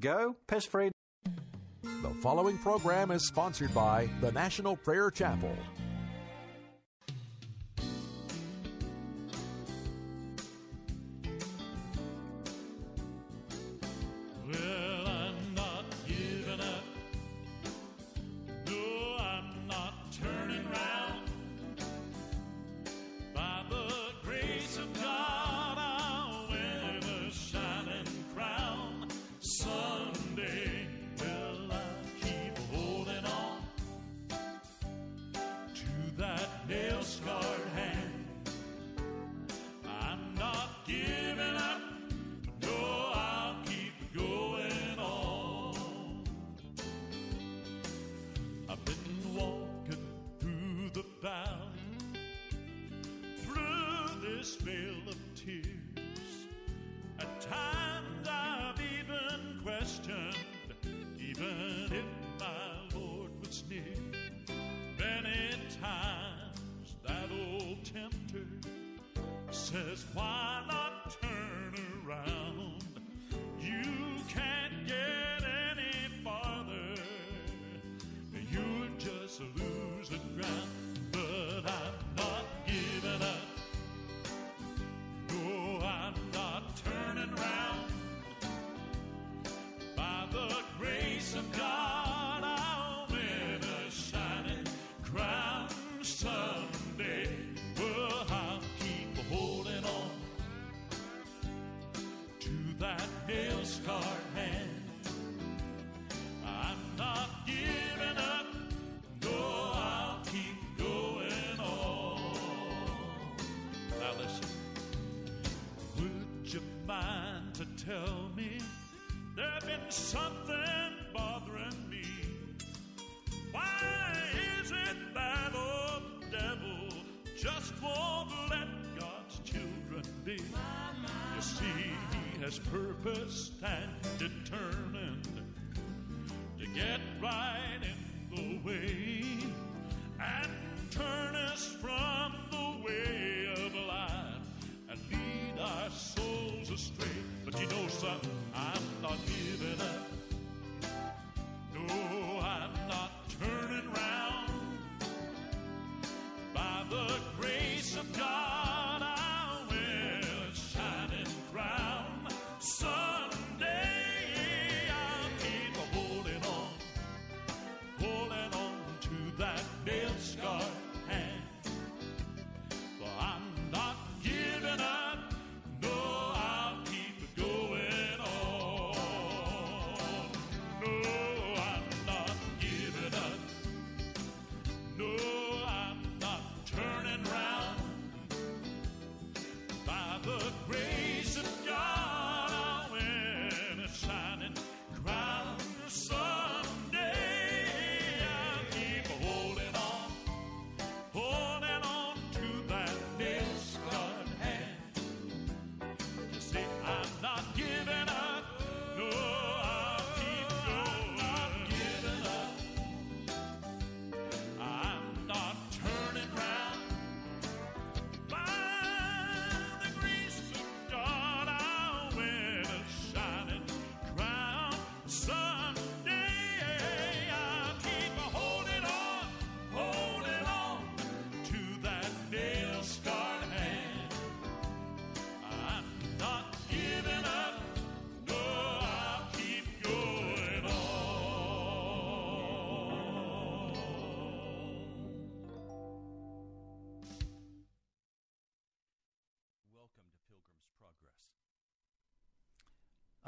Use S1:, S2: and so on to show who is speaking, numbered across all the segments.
S1: Go piss free.
S2: The following program is sponsored by the National Prayer Chapel.
S3: Vale of tears. At times I've even questioned, even if my Lord was near. Many times that old tempter says, Why not turn around? To tell me there's been something bothering me? Why is it that old devil just won't let God's children be? You see, he has purposed and determined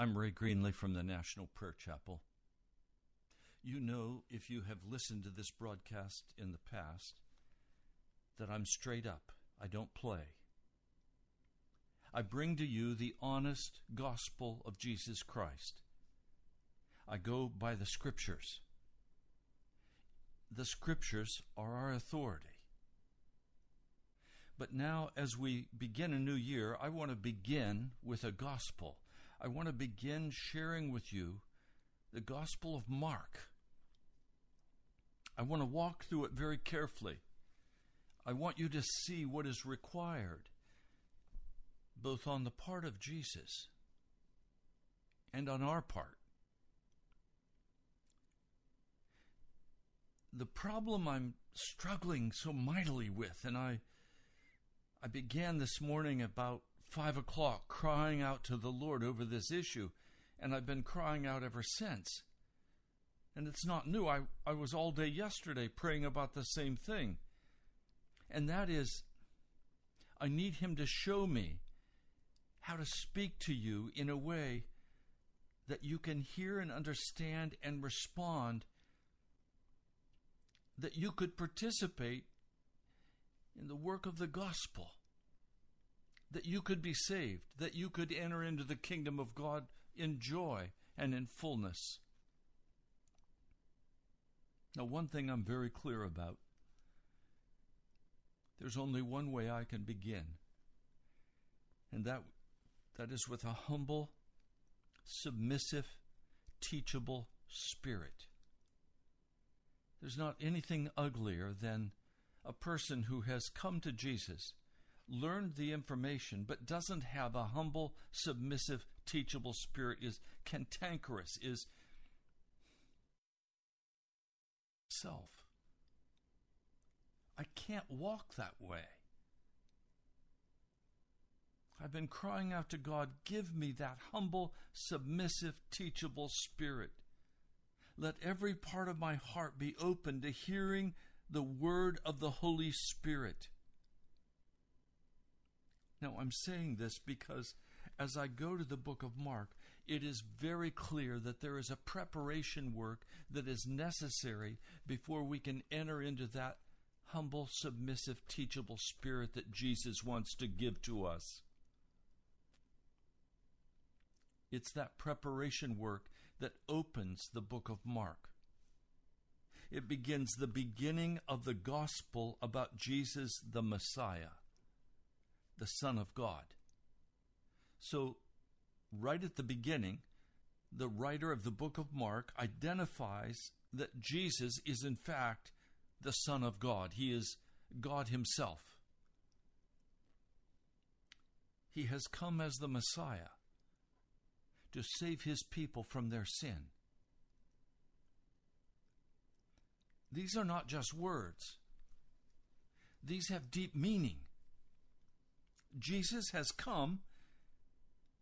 S3: I'm
S4: Ray Greenley from the National Prayer Chapel. You know, if you have listened to this broadcast in the past, that I'm straight up. I don't play. I bring to you the honest gospel of Jesus Christ. I go by the scriptures. The scriptures are our authority. But now, as we begin a new year, I want to begin with a gospel. I want to begin sharing with you the Gospel of Mark. I want to walk through it very carefully. I want you to see what is required, both on the part of Jesus and on our part. The problem I'm struggling so mightily with, and I, I began this morning about five o'clock crying out to the Lord over this issue, and I've been crying out ever since. And it's not new. I, I was all day yesterday praying about the same thing. And that is, I need Him to show me how to speak to you in a way that you can hear and understand and respond, that you could participate in the work of the gospel, that you could be saved, that you could enter into the kingdom of God in joy and in fullness. Now, one thing I'm very clear about there's only one way I can begin, and that, that is with a humble, submissive, teachable spirit. There's not anything uglier than a person who has come to Jesus, learned the information, but doesn't have a humble, submissive, teachable spirit, is cantankerous, is self. I can't walk that way. I've been crying out to God, give me that humble, submissive, teachable spirit. Let every part of my heart be open to hearing the word of the Holy Spirit. Now, I'm saying this because as I go to the book of Mark, it is very clear that there is a preparation work that is necessary before we can enter into that humble, submissive, teachable spirit that Jesus wants to give to us. It's that preparation work that opens the book of Mark. It begins the beginning of the gospel about Jesus the Messiah, the Son of God. So, right at the beginning, the writer of the book of Mark identifies that Jesus is, in fact, the Son of God. He is God Himself. He has come as the Messiah to save His people from their sin. These are not just words, these have deep meaning. Jesus has come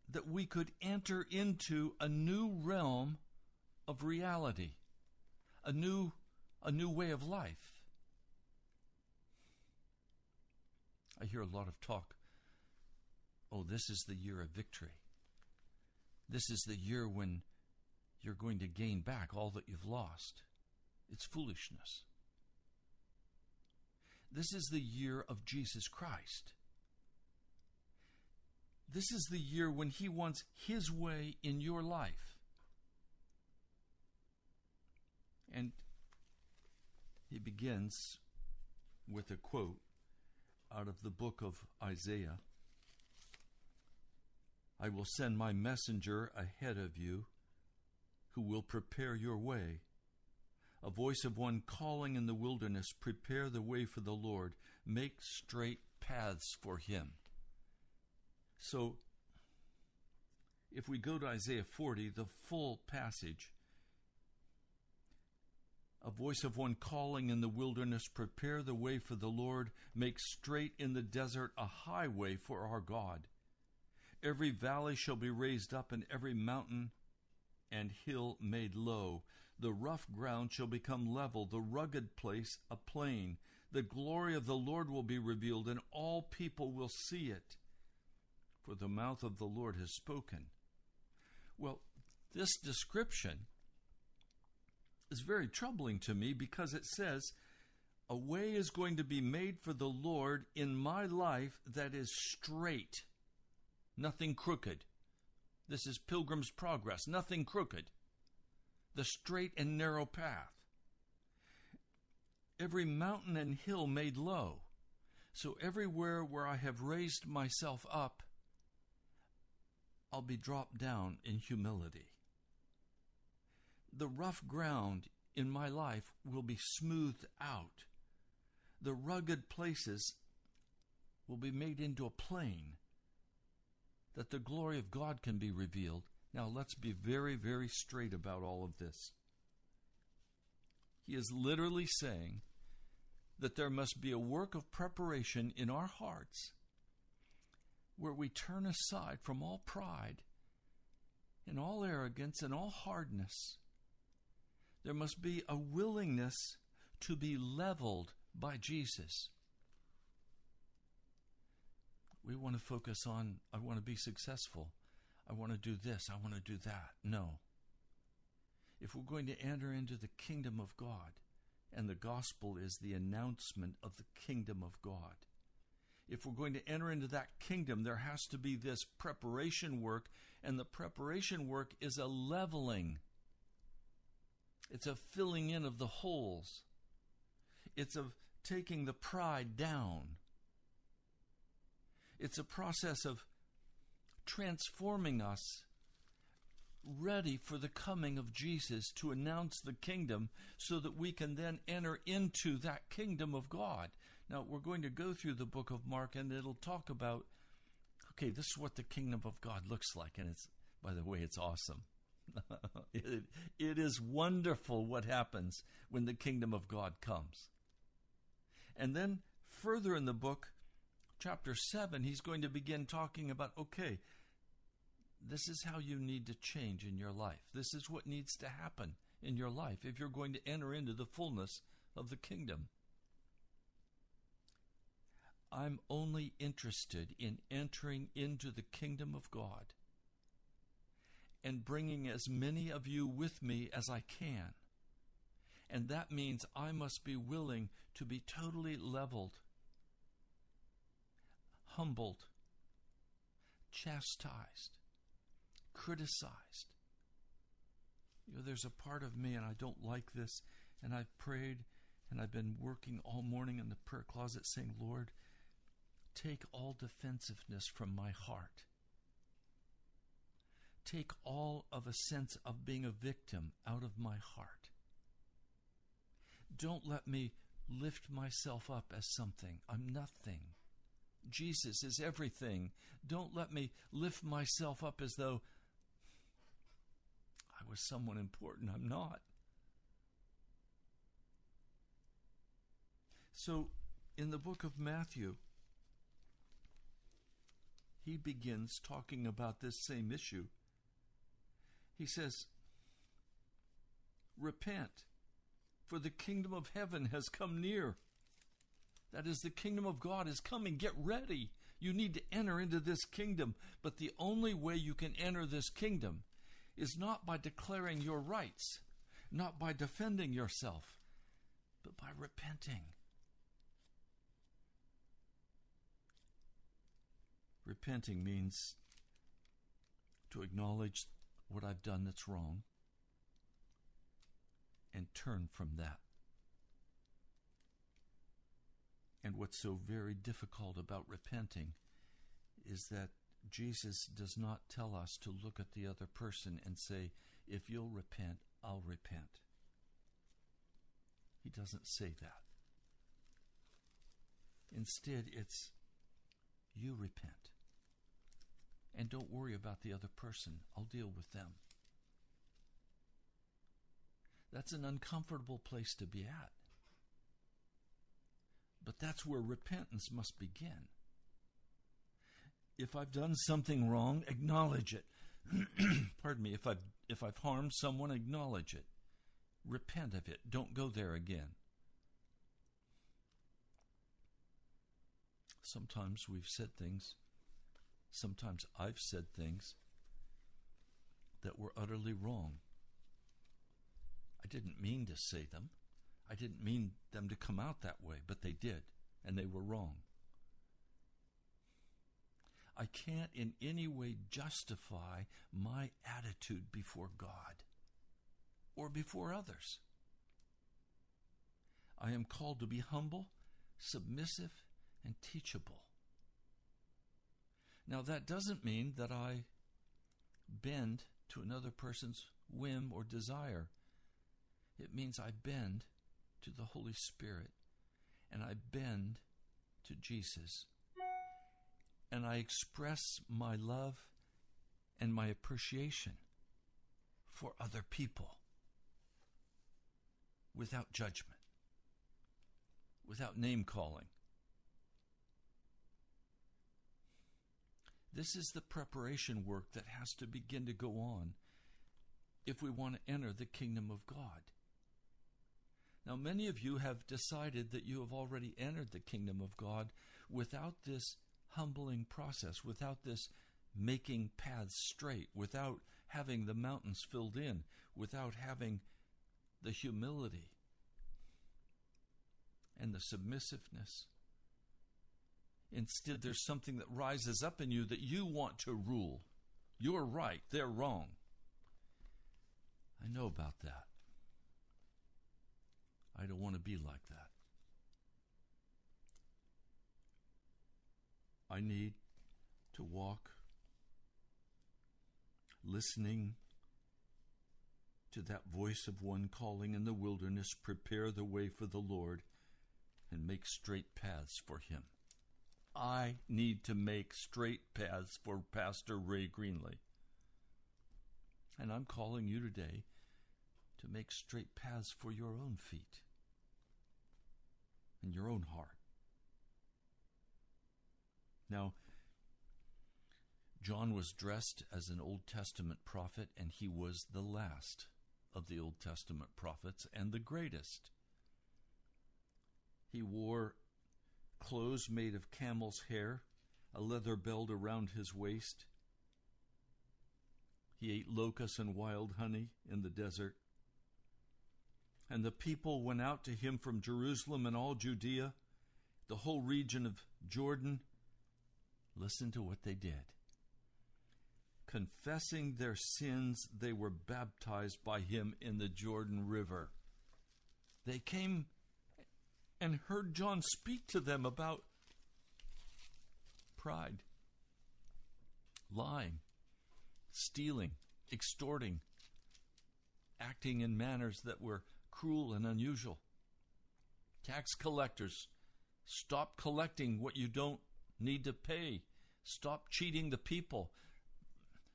S4: that we could enter into a new realm of reality, a new, a new way of life. I hear a lot of talk. Oh, this is the year of victory. This is the year when you're going to gain back all that you've lost. It's foolishness. This is the year of Jesus Christ. This is the year when He wants His way in your life. And he begins with a quote out of the book of Isaiah I will send my messenger ahead of you who will prepare your way. A voice of one calling in the wilderness, Prepare the way for the Lord, make straight paths for him. So, if we go to Isaiah 40, the full passage, a voice of one calling in the wilderness, Prepare the way for the Lord, make straight in the desert a highway for our God. Every valley shall be raised up, and every mountain and hill made low. The rough ground shall become level, the rugged place a plain. The glory of the Lord will be revealed, and all people will see it for the mouth of the Lord has spoken. Well, this description is very troubling to me because it says, A way is going to be made for the Lord in my life that is straight, nothing crooked. This is Pilgrim's Progress, nothing crooked. the straight and narrow path. Every mountain and hill made low. So everywhere where I have raised myself up, I'll be dropped down in humility. The rough ground in my life will be smoothed out. The rugged places will be made into a plain that the glory of God can be revealed. Now, let's be very, very straight about all of this. He is literally saying that there must be a work of preparation in our hearts where we turn aside from all pride and all arrogance and all hardness. There must be a willingness to be leveled by Jesus. We want to focus on, I want to be successful. I want to do this. I want to do that. No. If we're going to enter into the kingdom of God, and the gospel is the announcement of the kingdom of God. If we're going to enter into that kingdom, there has to be this preparation work, and the preparation work is a leveling. It's a filling in of the holes. It's a taking the pride down. It's a process of transforming us ready for the coming of Jesus to announce the kingdom so that we can then enter into that kingdom of God. Now, we're going to go through the book of Mark and it'll talk about okay, this is what the kingdom of God looks like. And it's, by the way, it's awesome. it, it is wonderful what happens when the kingdom of God comes. And then further in the book, chapter 7, he's going to begin talking about okay, this is how you need to change in your life. This is what needs to happen in your life if you're going to enter into the fullness of the kingdom. I'm only interested in entering into the kingdom of God and bringing as many of you with me as I can. And that means I must be willing to be totally leveled, humbled, chastised, criticized. You know, there's a part of me, and I don't like this, and I've prayed and I've been working all morning in the prayer closet saying, Lord, take all defensiveness from my heart. Take all of a sense of being a victim out of my heart. Don't let me lift myself up as something. I'm nothing. Jesus is everything. Don't let me lift myself up as though I was someone important. I'm not. So, in the book of Matthew, he begins talking about this same issue. He says, Repent, for the kingdom of heaven has come near. That is, the kingdom of God is coming. Get ready. You need to enter into this kingdom. But the only way you can enter this kingdom is not by declaring your rights, not by defending yourself, but by repenting. Repenting means to acknowledge what I've done that's wrong and turn from that. And what's so very difficult about repenting is that Jesus does not tell us to look at the other person and say, if you'll repent, I'll repent. He doesn't say that. Instead, it's you repent. And don't worry about the other person. I'll deal with them. That's an uncomfortable place to be at. But that's where repentance must begin if I've done something wrong, acknowledge it. Pardon me, if I've if I've harmed someone, acknowledge it. Repent of it. Don't go there again. Sometimes we've said things, sometimes I've said things that were utterly wrong. I didn't mean to say them. I didn't mean them to come out that way, but they did, and they were wrong. I can't in any way justify my attitude before God or before others. I am called to be humble, submissive, and teachable. Now, that doesn't mean that I bend to another person's whim or desire. It means I bend to the Holy Spirit and I bend to Jesus. And I express my love and my appreciation for other people without judgment, without name calling. This is the preparation work that has to begin to go on if we want to enter the kingdom of God. Now, many of you have decided that you have already entered the kingdom of God without this humbling process, without this making paths straight, without having the mountains filled in, without having the humility and the submissiveness. Instead, there's something that rises up in you that you want to rule. You're right, they're wrong. I know about that. I don't want to be like that. I need to walk listening to that voice of one calling in the wilderness, prepare the way for the Lord and make straight paths for him. I need to make straight paths for Pastor Ray Greenley. And I'm calling you today to make straight paths for your own feet and your own heart. Now, John was dressed as an Old Testament prophet, and he was the last of the Old Testament prophets and the greatest. He wore clothes made of camel's hair, a leather belt around his waist. He ate locusts and wild honey in the desert. And the people went out to him from Jerusalem and all Judea, the whole region of Jordan. Listen to what they did. Confessing their sins, they were baptized by him in the Jordan River. They came and heard John speak to them about pride, lying, stealing, extorting, acting in manners that were cruel and unusual. Tax collectors, stop collecting what you don't need to pay. Stop cheating the people.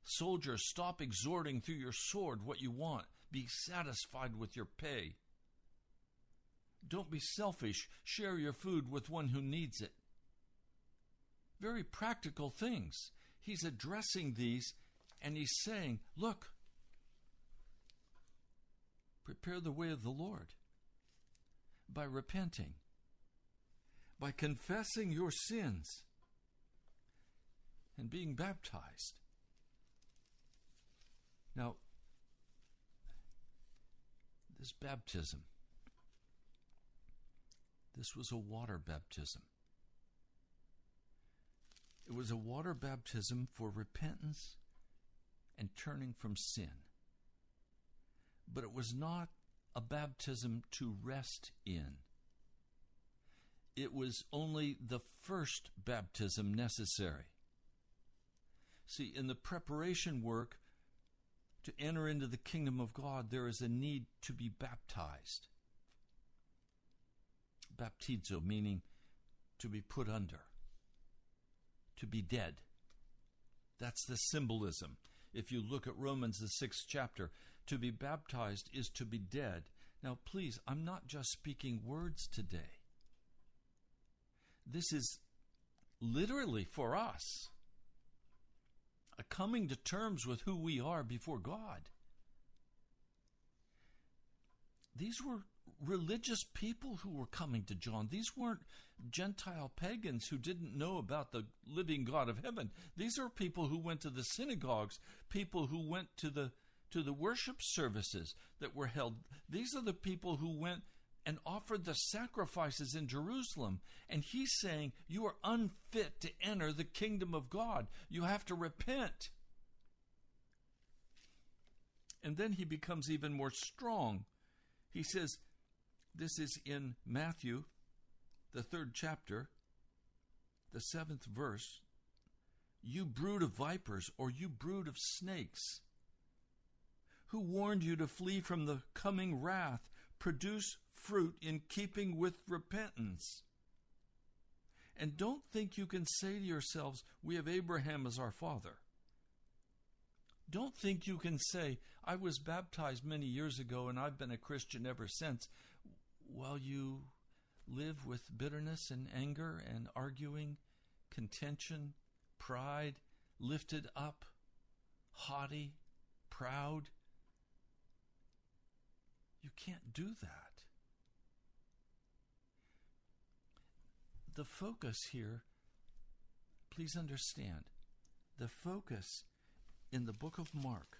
S4: Soldiers, stop exhorting through your sword what you want. Be satisfied with your pay. Don't be selfish. Share your food with one who needs it. Very practical things. He's addressing these and he's saying, Look, prepare the way of the Lord by repenting, by confessing your sins, and being baptized. Now, this baptism this was a water baptism. It was a water baptism for repentance and turning from sin. But it was not a baptism to rest in. It was only the first baptism necessary. See, in the preparation work to enter into the kingdom of God, there is a need to be baptized baptizo, meaning to be put under, to be dead. That's the symbolism. If you look at Romans, the sixth chapter, to be baptized is to be dead. Now, please, I'm not just speaking words today. This is literally for us a coming to terms with who we are before God. These were religious people who were coming to John. These weren't Gentile pagans who didn't know about the living God of heaven. These are people who went to the synagogues, people who went to the to the worship services that were held. These are the people who went and offered the sacrifices in Jerusalem. And he's saying, You are unfit to enter the kingdom of God. You have to repent. And then he becomes even more strong. He says, this is in Matthew, the third chapter, the seventh verse. You brood of vipers, or you brood of snakes. Who warned you to flee from the coming wrath? Produce fruit in keeping with repentance. And don't think you can say to yourselves, We have Abraham as our father. Don't think you can say, I was baptized many years ago and I've been a Christian ever since, while you live with bitterness and anger and arguing, contention, pride, lifted up, haughty, proud. You can't do that. The focus here, please understand, the focus in the book of Mark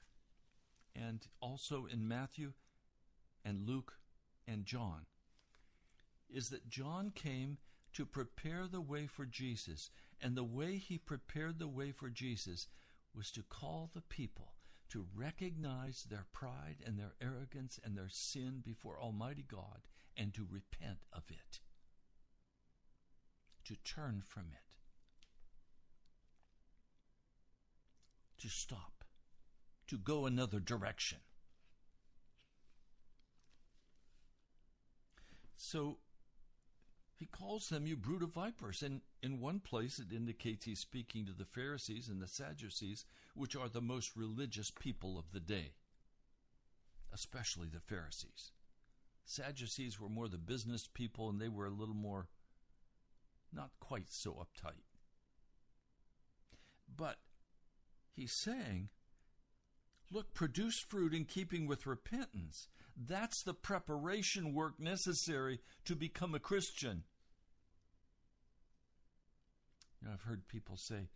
S4: and also in Matthew and Luke and John is that John came to prepare the way for Jesus. And the way he prepared the way for Jesus was to call the people to recognize their pride and their arrogance and their sin before Almighty God and to repent of it, to turn from it, to stop, to go another direction. So he calls them, you brood of vipers. And in one place, it indicates he's speaking to the Pharisees and the Sadducees, which are the most religious people of the day, especially the Pharisees. Sadducees were more the business people, and they were a little more not quite so uptight. But he's saying, look, produce fruit in keeping with repentance. That's the preparation work necessary to become a Christian. You know, I've heard people say,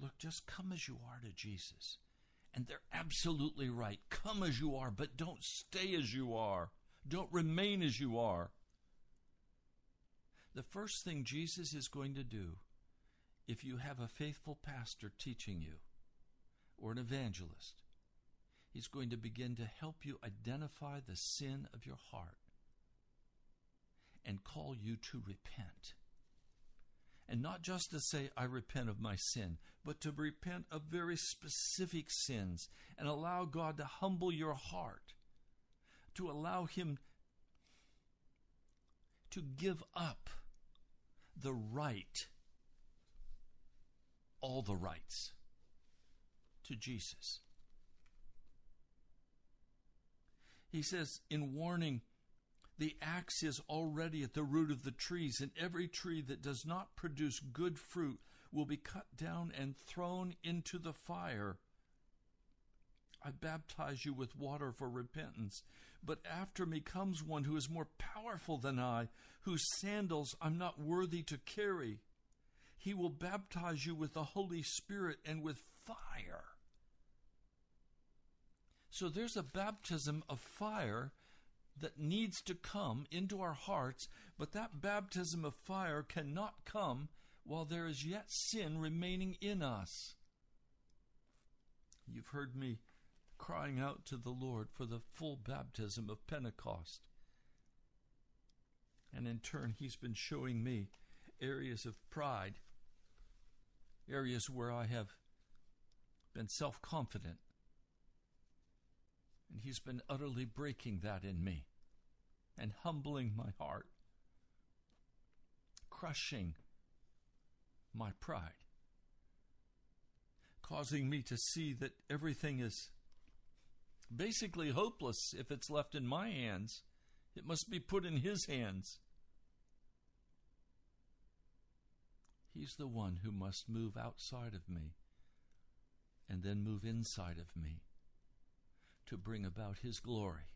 S4: look, just come as you are to Jesus. And they're absolutely right. Come as you are, but don't stay as you are. Don't remain as you are. The first thing Jesus is going to do, if you have a faithful pastor teaching you, or an evangelist, He's going to begin to help you identify the sin of your heart and call you to repent. And not just to say, I repent of my sin, but to repent of very specific sins and allow God to humble your heart, to allow Him to give up the right, all the rights, to Jesus. He says in warning, the axe is already at the root of the trees, and every tree that does not produce good fruit will be cut down and thrown into the fire. I baptize you with water for repentance, but after me comes one who is more powerful than I, whose sandals I'm not worthy to carry. He will baptize you with the Holy Spirit and with fire. So there's a baptism of fire that needs to come into our hearts, but that baptism of fire cannot come while there is yet sin remaining in us. You've heard me crying out to the Lord for the full baptism of Pentecost. And in turn, He's been showing me areas of pride, areas where I have been self confident, and He's been utterly breaking that in me and humbling my heart, crushing my pride, causing me to see that everything is basically hopeless if it's left in my hands. It must be put in His hands. He's the one who must move outside of me and then move inside of me to bring about His glory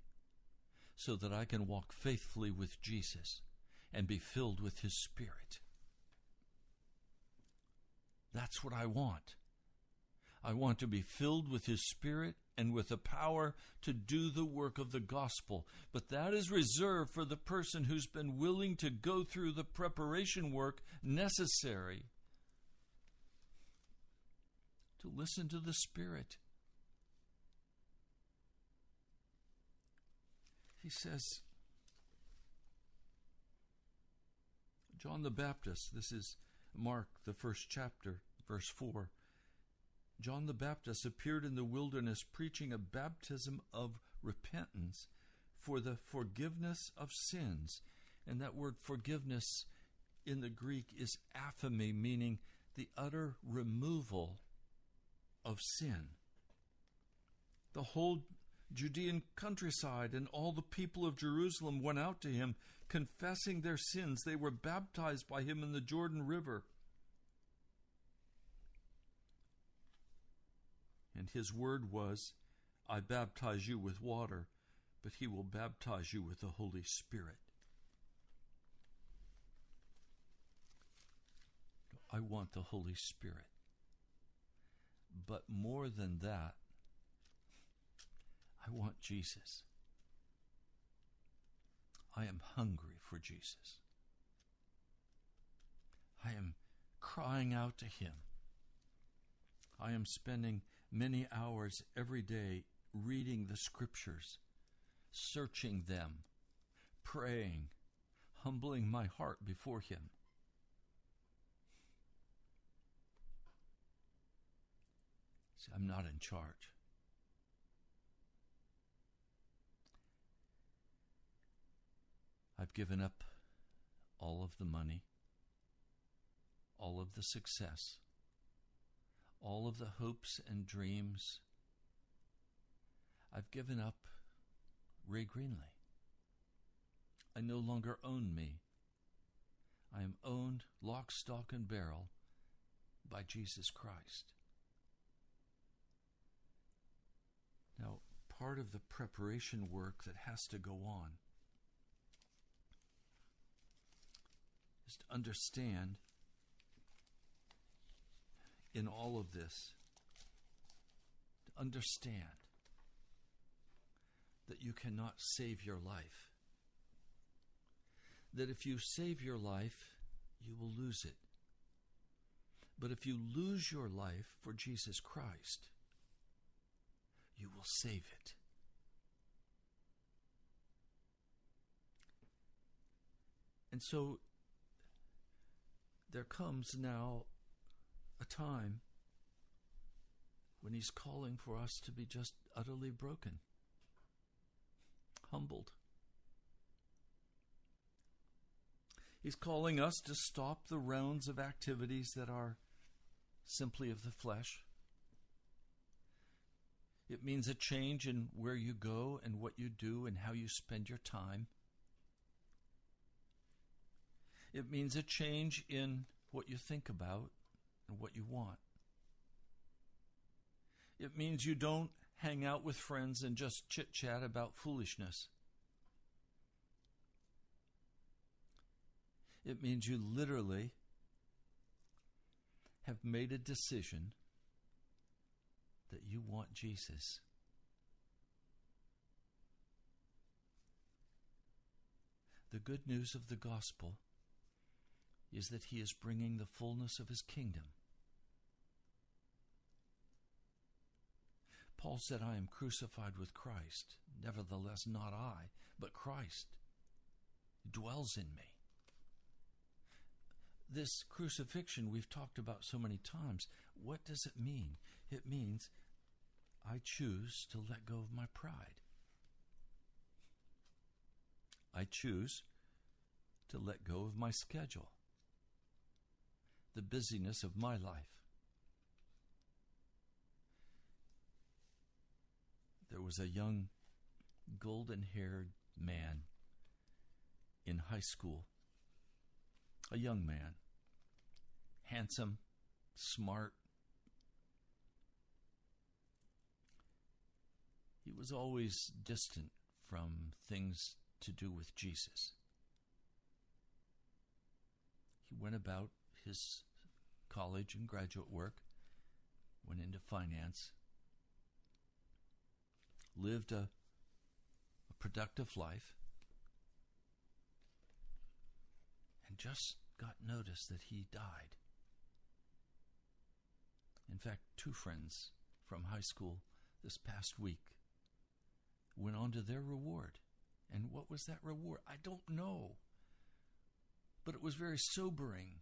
S4: so that I can walk faithfully with Jesus and be filled with His Spirit. That's what I want. I want to be filled with His Spirit and with the power to do the work of the gospel. But that is reserved for the person who's been willing to go through the preparation work necessary to listen to the Spirit He says, John the Baptist, this is Mark, the first chapter, verse 4. John the Baptist appeared in the wilderness preaching a baptism of repentance for the forgiveness of sins. And that word forgiveness in the Greek is aphemi, meaning the utter removal of sin. The whole Judean countryside and all the people of Jerusalem went out to him, confessing their sins. They were baptized by him in the Jordan River. And his word was, I baptize you with water, but he will baptize you with the Holy Spirit. I want the Holy Spirit. But more than that, I want Jesus. I am hungry for Jesus. I am crying out to Him. I am spending many hours every day reading the Scriptures, searching them, praying, humbling my heart before Him. See, I'm not in charge. I've given up all of the money, all of the success, all of the hopes and dreams. I've given up Ray Greenley. I no longer own me. I am owned lock, stock, and barrel by Jesus Christ. Now, part of the preparation work that has to go on is to understand in all of this, to understand that you cannot save your life. That if you save your life, you will lose it. But if you lose your life for Jesus Christ, you will save it. And so there comes now a time when He's calling for us to be just utterly broken, humbled. He's calling us to stop the rounds of activities that are simply of the flesh. It means a change in where you go and what you do and how you spend your time. It means a change in what you think about and what you want. It means you don't hang out with friends and just chit chat about foolishness. It means you literally have made a decision that you want Jesus. The good news of the gospel is that he is bringing the fullness of his kingdom. Paul said, I am crucified with Christ. Nevertheless, not I, but Christ dwells in me. This crucifixion we've talked about so many times, what does it mean? It means I choose to let go of my pride. I choose to let go of my schedule the busyness of my life. There was a young, golden haired man in high school, a young man, handsome, smart. He was always distant from things to do with Jesus. He went about his college and graduate work, went into finance, lived a, a productive life, and just got notice that he died. In fact, two friends from high school this past week went on to their reward And what was that reward? I don't know. But it was very sobering.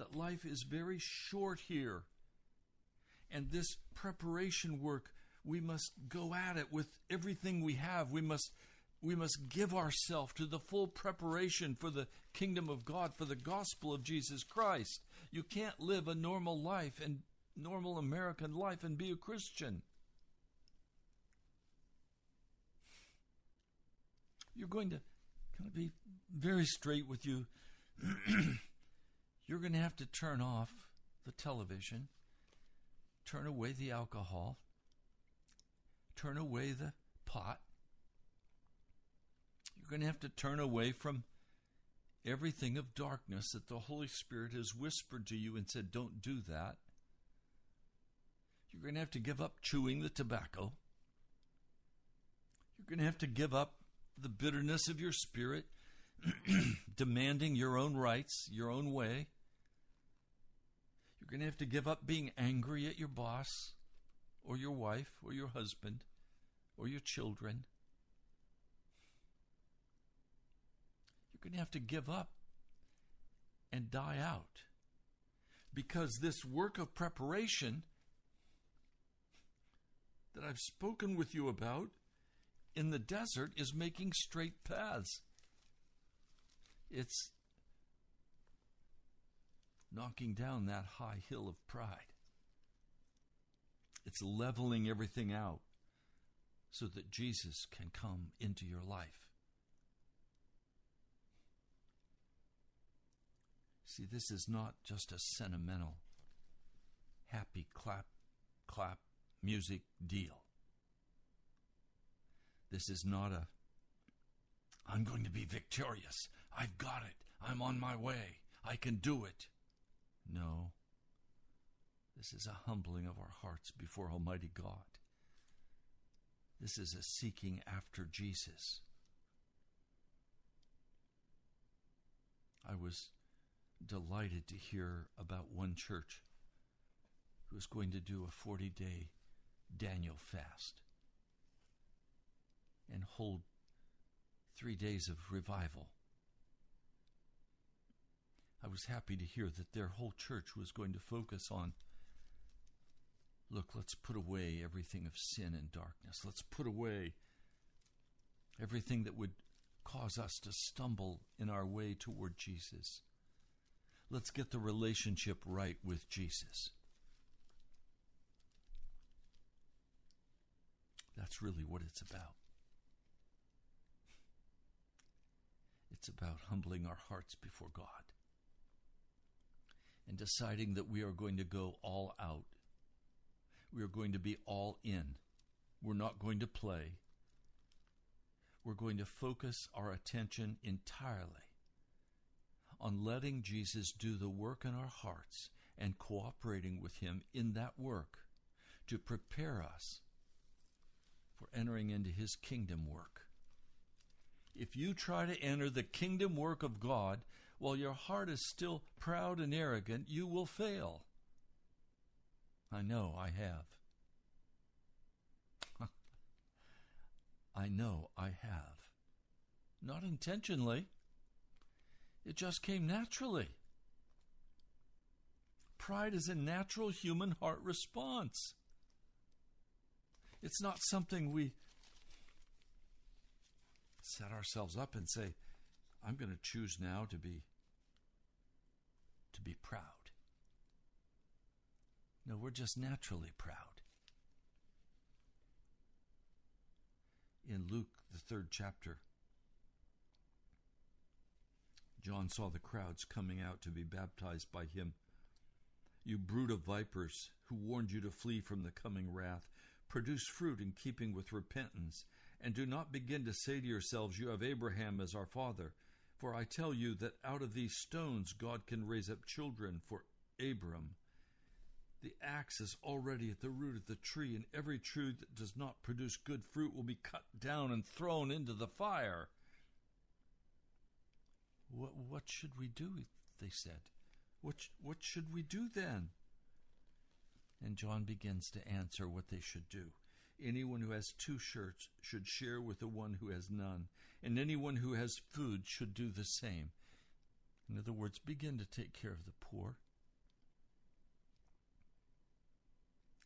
S4: That life is very short here. And this preparation work, we must go at it with everything we have. We must we must give ourselves to the full preparation for the kingdom of God, for the gospel of Jesus Christ. You can't live a normal life and normal American life and be a Christian. You're going to kind of be very straight with you. You're going to have to turn off the television, turn away the alcohol, turn away the pot, you're going to have to turn away from everything of darkness that the Holy Spirit has whispered to you and said, don't do that. You're going to have to give up chewing the tobacco. You're going to have to give up the bitterness of your spirit, demanding your own rights, your own way. Going to have to give up being angry at your boss, or your wife, or your husband, or your children. you're going to have to give up and die out. Because this work of preparation that I've spoken with you about in the desert is making straight paths. It's knocking down that high hill of pride. It's leveling everything out so that Jesus can come into your life. See, this is not just a sentimental, happy clap, clap music deal. This is not a, I'm going to be victorious. I've got it. I'm on my way. I can do it. No. This is a humbling of our hearts before Almighty God. This is a seeking after Jesus. I was delighted to hear about one church who is going to do a 40 day Daniel fast and hold three days of revival. I was happy to hear that their whole church was going to focus on look, let's put away everything of sin and darkness. Let's put away everything that would cause us to stumble in our way toward Jesus. Let's get the relationship right with Jesus. That's really what it's about. It's about humbling our hearts before God and deciding that we are going to go all out. We are going to be all in. We're not going to play. We're going to focus our attention entirely on letting Jesus do the work in our hearts and cooperating with Him in that work to prepare us for entering into His kingdom work. If you try to enter the kingdom work of God while your heart is still proud and arrogant, you will fail. I know I have. I know I have. Not intentionally. It just came naturally. Pride is a natural human heart response. It's not something we set ourselves up and say, I'm going to choose now to be to be proud. No, we're just naturally proud. In Luke, the third chapter, John saw the crowds coming out to be baptized by him. You brood of vipers, who warned you to flee from the coming wrath, produce fruit in keeping with repentance, and do not begin to say to yourselves, You have Abraham as our father. For I tell you that out of these stones God can raise up children for Abram. The axe is already at the root of the tree, and every tree that does not produce good fruit will be cut down and thrown into the fire. What, what should we do? They said. What, what should we do then? And John begins to answer what they should do. Anyone who has two shirts should share with the one who has none, and anyone who has food should do the same. In other words, begin to take care of the poor.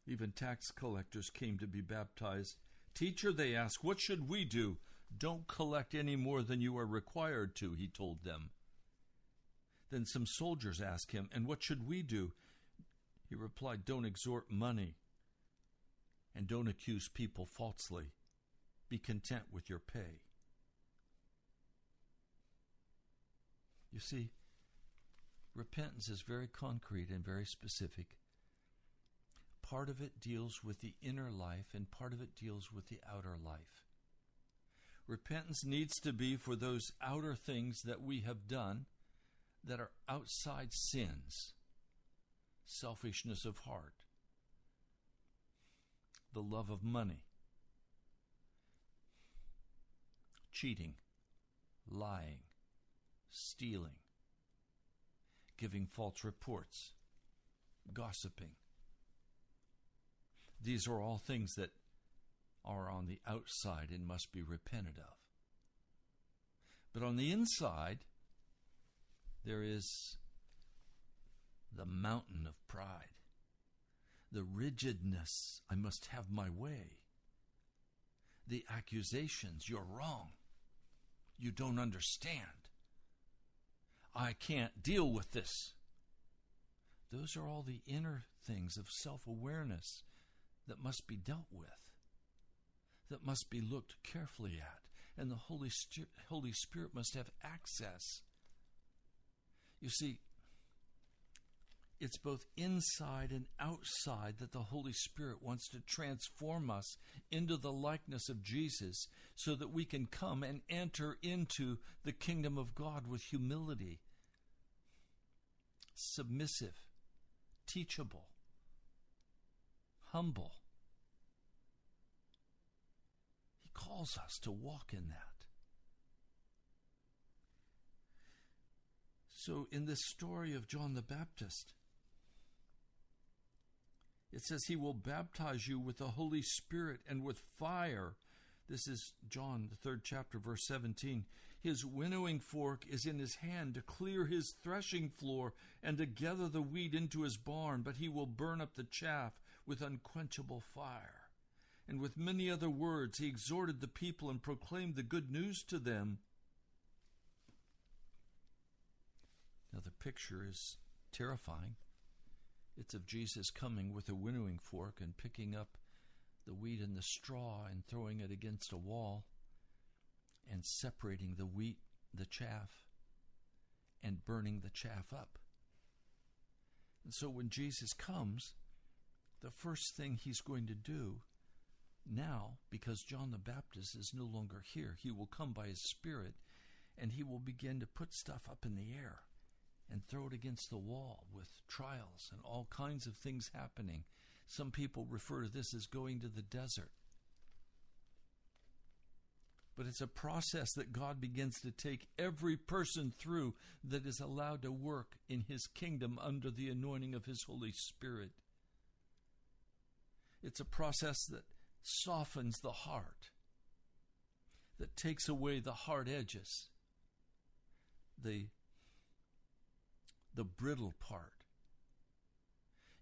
S4: Even tax collectors came to be baptized. Teacher, they asked, what should we do? Don't collect any more than you are required to, he told them. Then some soldiers asked him, And what should we do? He replied, Don't extort money and don't accuse people falsely. Be content with your pay. You see, repentance is very concrete and very specific. Part of it deals with the inner life, and part of it deals with the outer life. Repentance needs to be for those outer things that we have done that are outside sins selfishness of heart, the love of money, cheating, lying, stealing, giving false reports, gossiping. These are all things that are on the outside and must be repented of. But on the inside, there is the mountain of pride, the rigidness, I must have my way, the accusations, you're wrong, you don't understand, I can't deal with this. Those are all the inner things of self awareness that must be dealt with, that must be looked carefully at, and the Holy, Holy Spirit must have access. You see, it's both inside and outside that the Holy Spirit wants to transform us into the likeness of Jesus so that we can come and enter into the kingdom of God with humility, submissive, teachable, humble. He calls us to walk in that. So, in this story of John the Baptist, it says he will baptize you with the Holy Spirit and with fire. This is John, the third chapter, verse 17. His winnowing fork is in his hand to clear his threshing floor and to gather the wheat into his barn, but he will burn up the chaff with unquenchable fire. And with many other words, he exhorted the people and proclaimed the good news to them. Now, the picture is terrifying. It's of Jesus coming with a winnowing fork and picking up the wheat and the straw and throwing it against a wall and separating the wheat, the chaff, and burning the chaff up. And so when Jesus comes, the first thing he's going to do now, because John the Baptist is no longer here, he will come by his Spirit and he will begin to put stuff up in the air and throw it against the wall with trials and all kinds of things happening. Some people refer to this as going to the desert. But it's a process that God begins to take every person through that is allowed to work in His kingdom under the anointing of His Holy Spirit. It's a process that softens the heart, that takes away the hard edges, the the brittle part.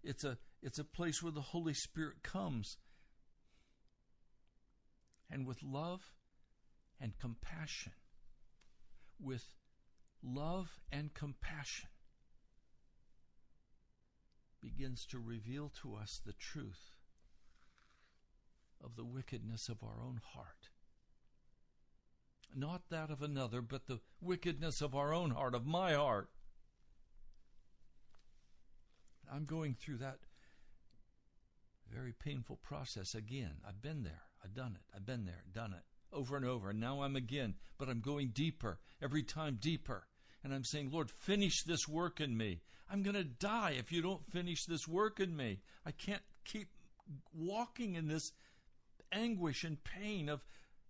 S4: It's a, it's a place where the Holy Spirit comes and with love and compassion, with love and compassion, begins to reveal to us the truth of the wickedness of our own heart. Not that of another, but the wickedness of our own heart, of my heart. I'm going through that very painful process again. I've been there. I've done it. I've been there, done it over and over. And now I'm again, but I'm going deeper, every time deeper. And I'm saying, Lord, finish this work in me. I'm going to die if you don't finish this work in me. I can't keep walking in this anguish and pain of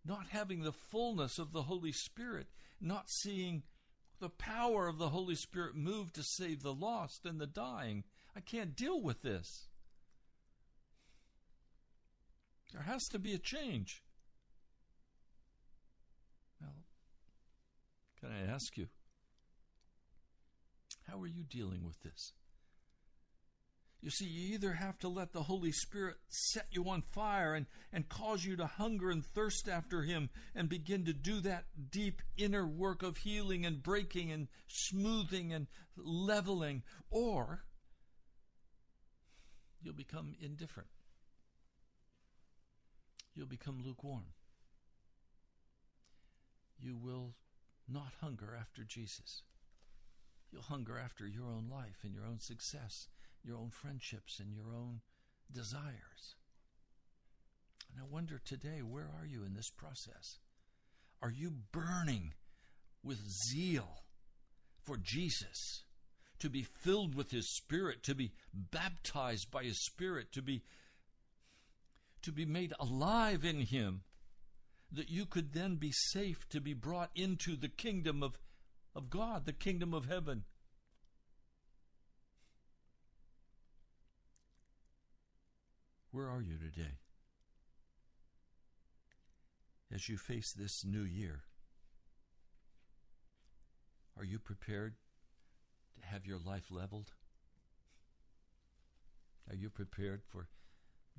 S4: not having the fullness of the Holy Spirit, not seeing the power of the Holy Spirit move to save the lost and the dying. I can't deal with this. There has to be a change. Well, can I ask you, how are you dealing with this? You see, you either have to let the Holy Spirit set you on fire and, and cause you to hunger and thirst after Him and begin to do that deep inner work of healing and breaking and smoothing and leveling, or you'll become indifferent. You'll become lukewarm. You will not hunger after Jesus. You'll hunger after your own life and your own success your own friendships and your own desires. And I wonder today, where are you in this process? Are you burning with zeal for Jesus? To be filled with His Spirit, to be baptized by His Spirit, to be to be made alive in Him, that you could then be safe to be brought into the kingdom of, of God, the kingdom of heaven. Where are you today? As you face this new year, are you prepared have your life leveled? Are you prepared for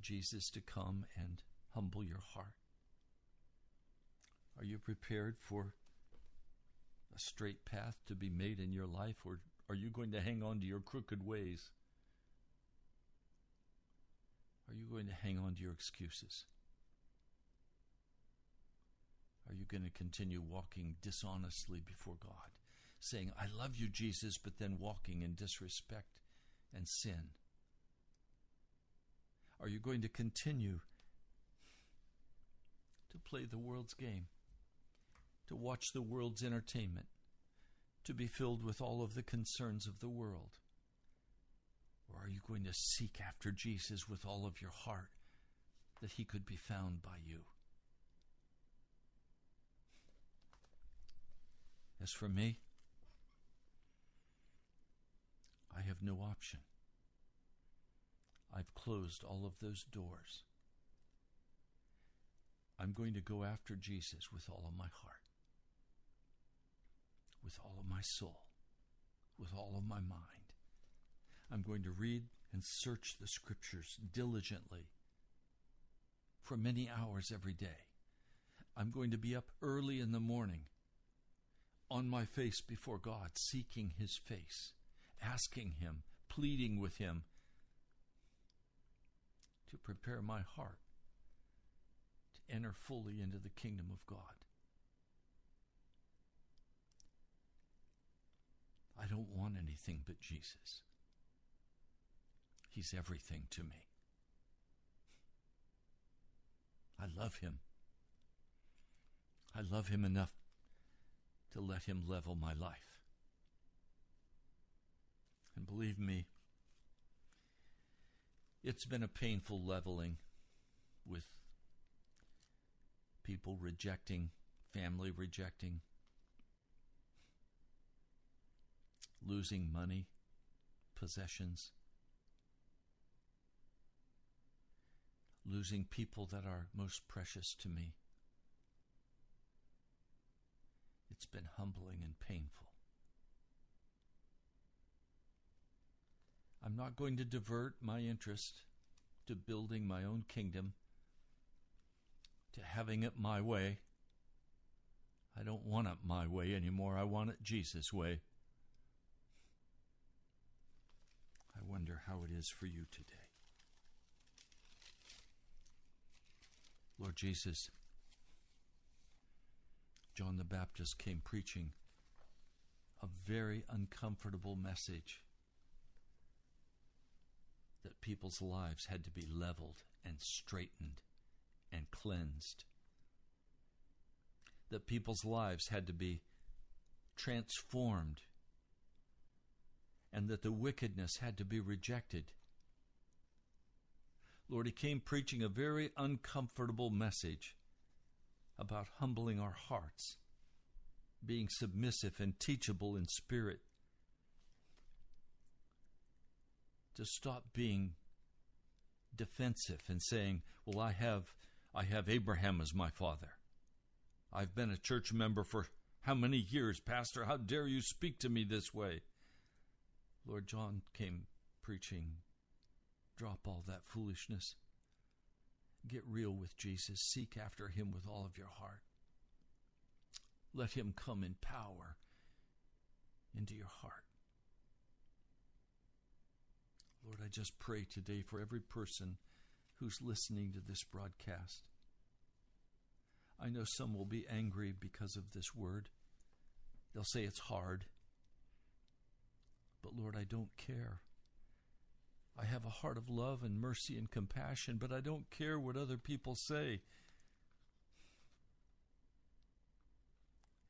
S4: Jesus to come and humble your heart? Are you prepared for a straight path to be made in your life, or are you going to hang on to your crooked ways? Are you going to hang on to your excuses? Are you going to continue walking dishonestly before God, saying, I love you, Jesus, but then walking in disrespect and sin? Are you going to continue to play the world's game, to watch the world's entertainment, to be filled with all of the concerns of the world? Or are you going to seek after Jesus with all of your heart that he could be found by you? As for me, I have no option. I've closed all of those doors. I'm going to go after Jesus with all of my heart, with all of my soul, with all of my mind. I'm going to read and search the scriptures diligently for many hours every day. I'm going to be up early in the morning on my face before God, seeking His face, asking Him, pleading with Him to prepare my heart to enter fully into the kingdom of God. I don't want anything but Jesus. He's everything to me. I love him. I love him enough to let him level my life. And believe me, it's been a painful leveling with people rejecting, family rejecting, losing money, possessions. losing people that are most precious to me. It's been humbling and painful. I'm not going to divert my interest to building my own kingdom, to having it my way. I don't want it my way anymore. I want it Jesus' way. I wonder how it is for you today. Lord Jesus, John the Baptist came preaching a very uncomfortable message that people's lives had to be leveled and straightened and cleansed. That people's lives had to be transformed. And that the wickedness had to be rejected. Lord, he came preaching a very uncomfortable message about humbling our hearts, being submissive and teachable in spirit, to stop being defensive and saying, "Well, I have I have Abraham as my father. I've been a church member for how many years, pastor? How dare you speak to me this way?" Lord John came preaching, "Drop all that foolishness. Get real with Jesus. Seek after him with all of your heart. Let him come in power into your heart. Lord, I just pray today for every person who's listening to this broadcast. I know some will be angry because of this word. They'll say it's hard. But Lord, I don't care. I have a heart of love and mercy and compassion, but I don't care what other people say.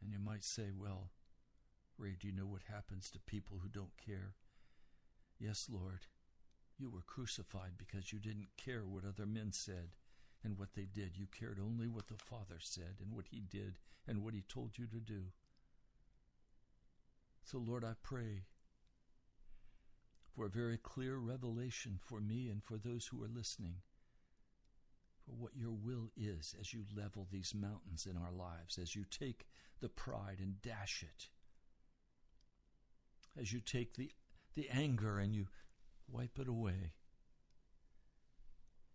S4: And you might say, well, Ray, do you know what happens to people who don't care? Yes, Lord. You were crucified because you didn't care what other men said and what they did. You cared only what the Father said and what He did and what He told you to do. So, Lord, I pray for a very clear revelation for me and for those who are listening for what your will is as you level these mountains in our lives, as you take the pride and dash it, as you take the, the anger and you wipe it away,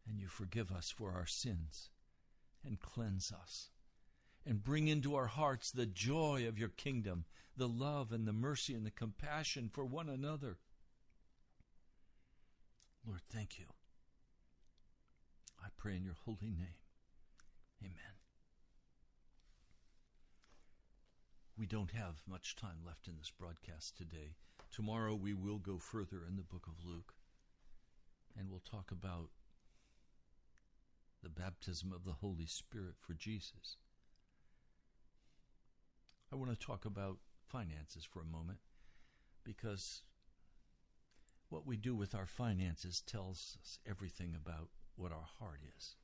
S4: and you forgive us for our sins and cleanse us. And bring into our hearts the joy of your kingdom, the love and the mercy and the compassion for one another Lord, thank you. I pray in your holy name. Amen. We don't have much time left in this broadcast today. Tomorrow we will go further in the book of Luke and we'll talk about the baptism of the Holy Spirit for Jesus. I want to talk about finances for a moment because what we do with our finances tells us everything about what our heart is,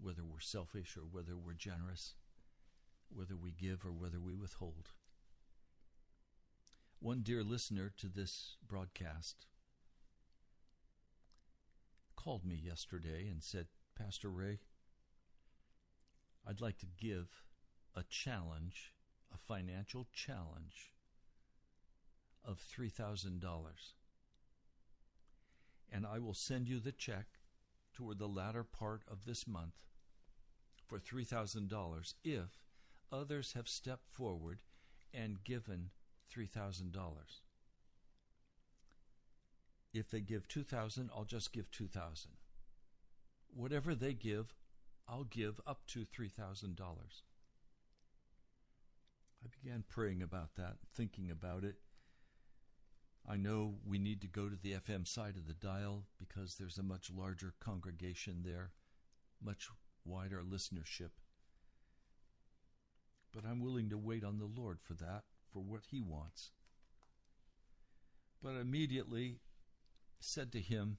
S4: whether we're selfish or whether we're generous, whether we give or whether we withhold. One dear listener to this broadcast called me yesterday and said, Pastor Ray, I'd like to give a challenge, a financial challenge of $3,000 and I will send you the check toward the latter part of this month for $3,000 if others have stepped forward and given $3,000. If they give 2000, I'll just give 2000. Whatever they give, I'll give up to $3,000. I began praying about that, thinking about it, I know we need to go to the FM side of the dial because there's a much larger congregation there, much wider listenership. But I'm willing to wait on the Lord for that, for what He wants. But immediately said to him,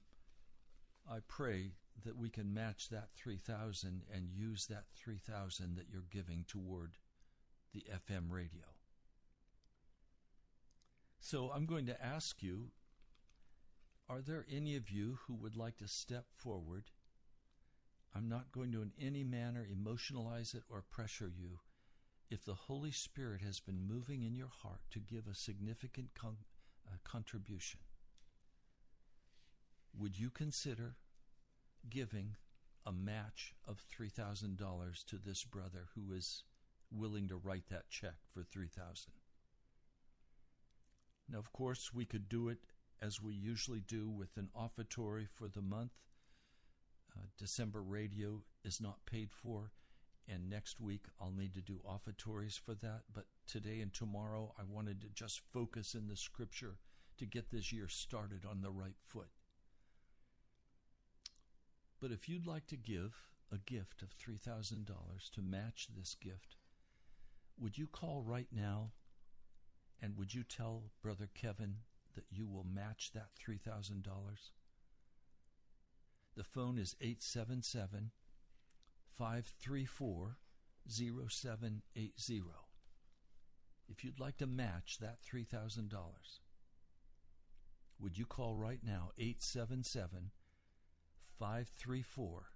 S4: I pray that we can match that 3000 and use that 3000 that you're giving toward the FM radio. So I'm going to ask you are there any of you who would like to step forward? I'm not going to in any manner emotionalize it or pressure you. If the Holy Spirit has been moving in your heart to give a significant con- uh, contribution, would you consider giving a match of $3,000 to this brother who is willing to write that check for 3000 now, of course, we could do it as we usually do with an offertory for the month. Uh, December radio is not paid for, and next week I'll need to do offertories for that. But today and tomorrow, I wanted to just focus in the scripture to get this year started on the right foot. But if you'd like to give a gift of $3,000 to match this gift, would you call right now and would you tell Brother Kevin that you will match that $3,000? The phone is 877 534 0780. If you'd like to match that $3,000, would you call right now 877 534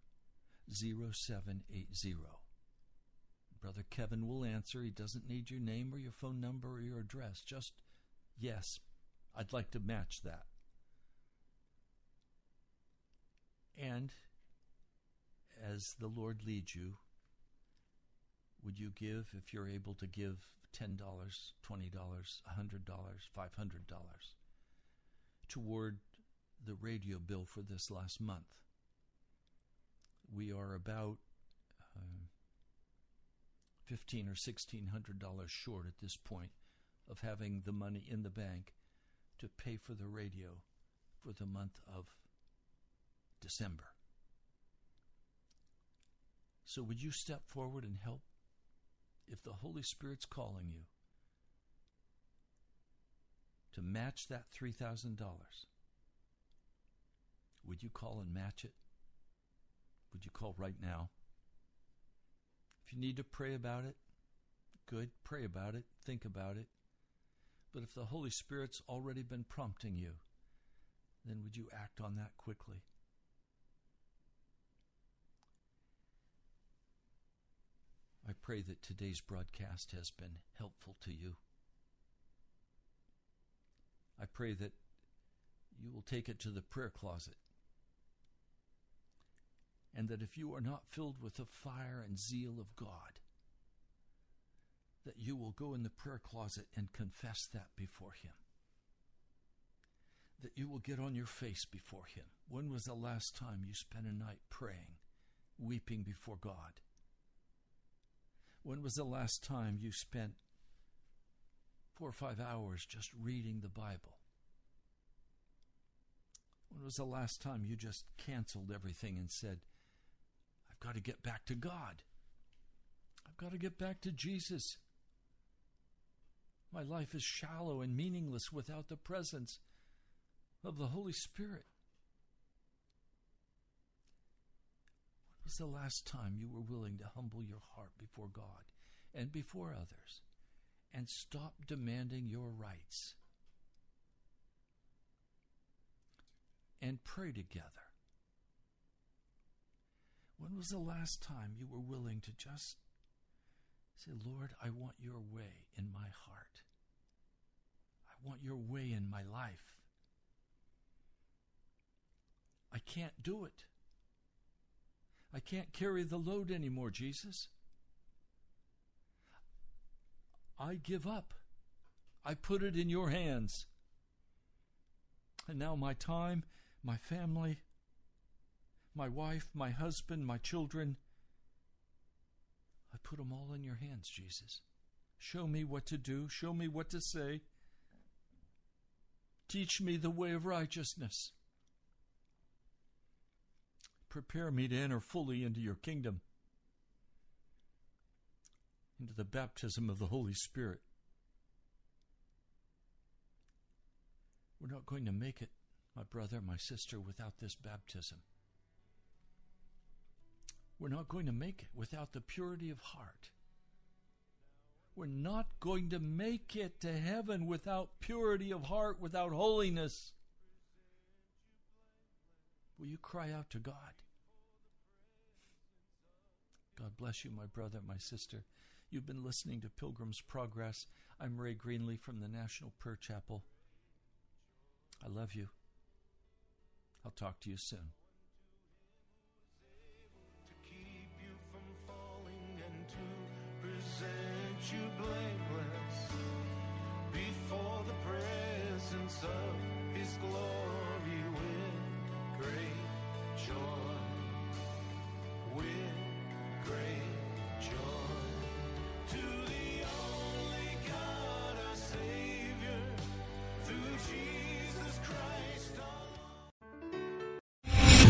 S4: 0780. Brother Kevin will answer. He doesn't need your name or your phone number or your address. Just, yes, I'd like to match that. And as the Lord leads you, would you give, if you're able to give $10, $20, $100, $500 toward the radio bill for this last month? We are about uh, fifteen or sixteen hundred dollars short at this point of having the money in the bank to pay for the radio for the month of December. So, would you step forward and help if the Holy Spirit's calling you to match that $3,000? Would you call and match it? Would you call right now? If you need to pray about it, good, pray about it, think about it. But if the Holy Spirit's already been prompting you, then would you act on that quickly? I pray that today's broadcast has been helpful to you. I pray that you will take it to the prayer closet. And that if you are not filled with the fire and zeal of God, that you will go in the prayer closet and confess that before Him. That you will get on your face before Him. When was the last time you spent a night praying, weeping before God? When was the last time you spent four or five hours just reading the Bible? When was the last time you just canceled everything and said, I've got to get back to God? I've got to get back to Jesus. My life is shallow and meaningless without the presence of the Holy Spirit. Was the last time you were willing to humble your heart before God and before others and stop demanding your rights and pray together? When was the last time you were willing to just say, Lord, I want your way in my heart? I want your way in my life. I can't do it. I can't carry the load anymore, Jesus. I give up. I put it in your hands. And now my time, my family, my wife, my husband, my children, I put them all in your hands, Jesus. Show me what to do. Show me what to say. Teach me the way of righteousness. Prepare me to enter fully into your kingdom, into the baptism of the Holy Spirit. We're not going to make it, my brother, my sister, without this baptism. We're not going to make it without the purity of heart. We're not going to make it to heaven without purity of heart, without holiness. Will you cry out to God? God bless you, my brother, my sister. You've been listening to Pilgrim's Progress. I'm Ray Greenley from the National Prayer Chapel. I love you. I'll talk to you soon.
S5: you blameless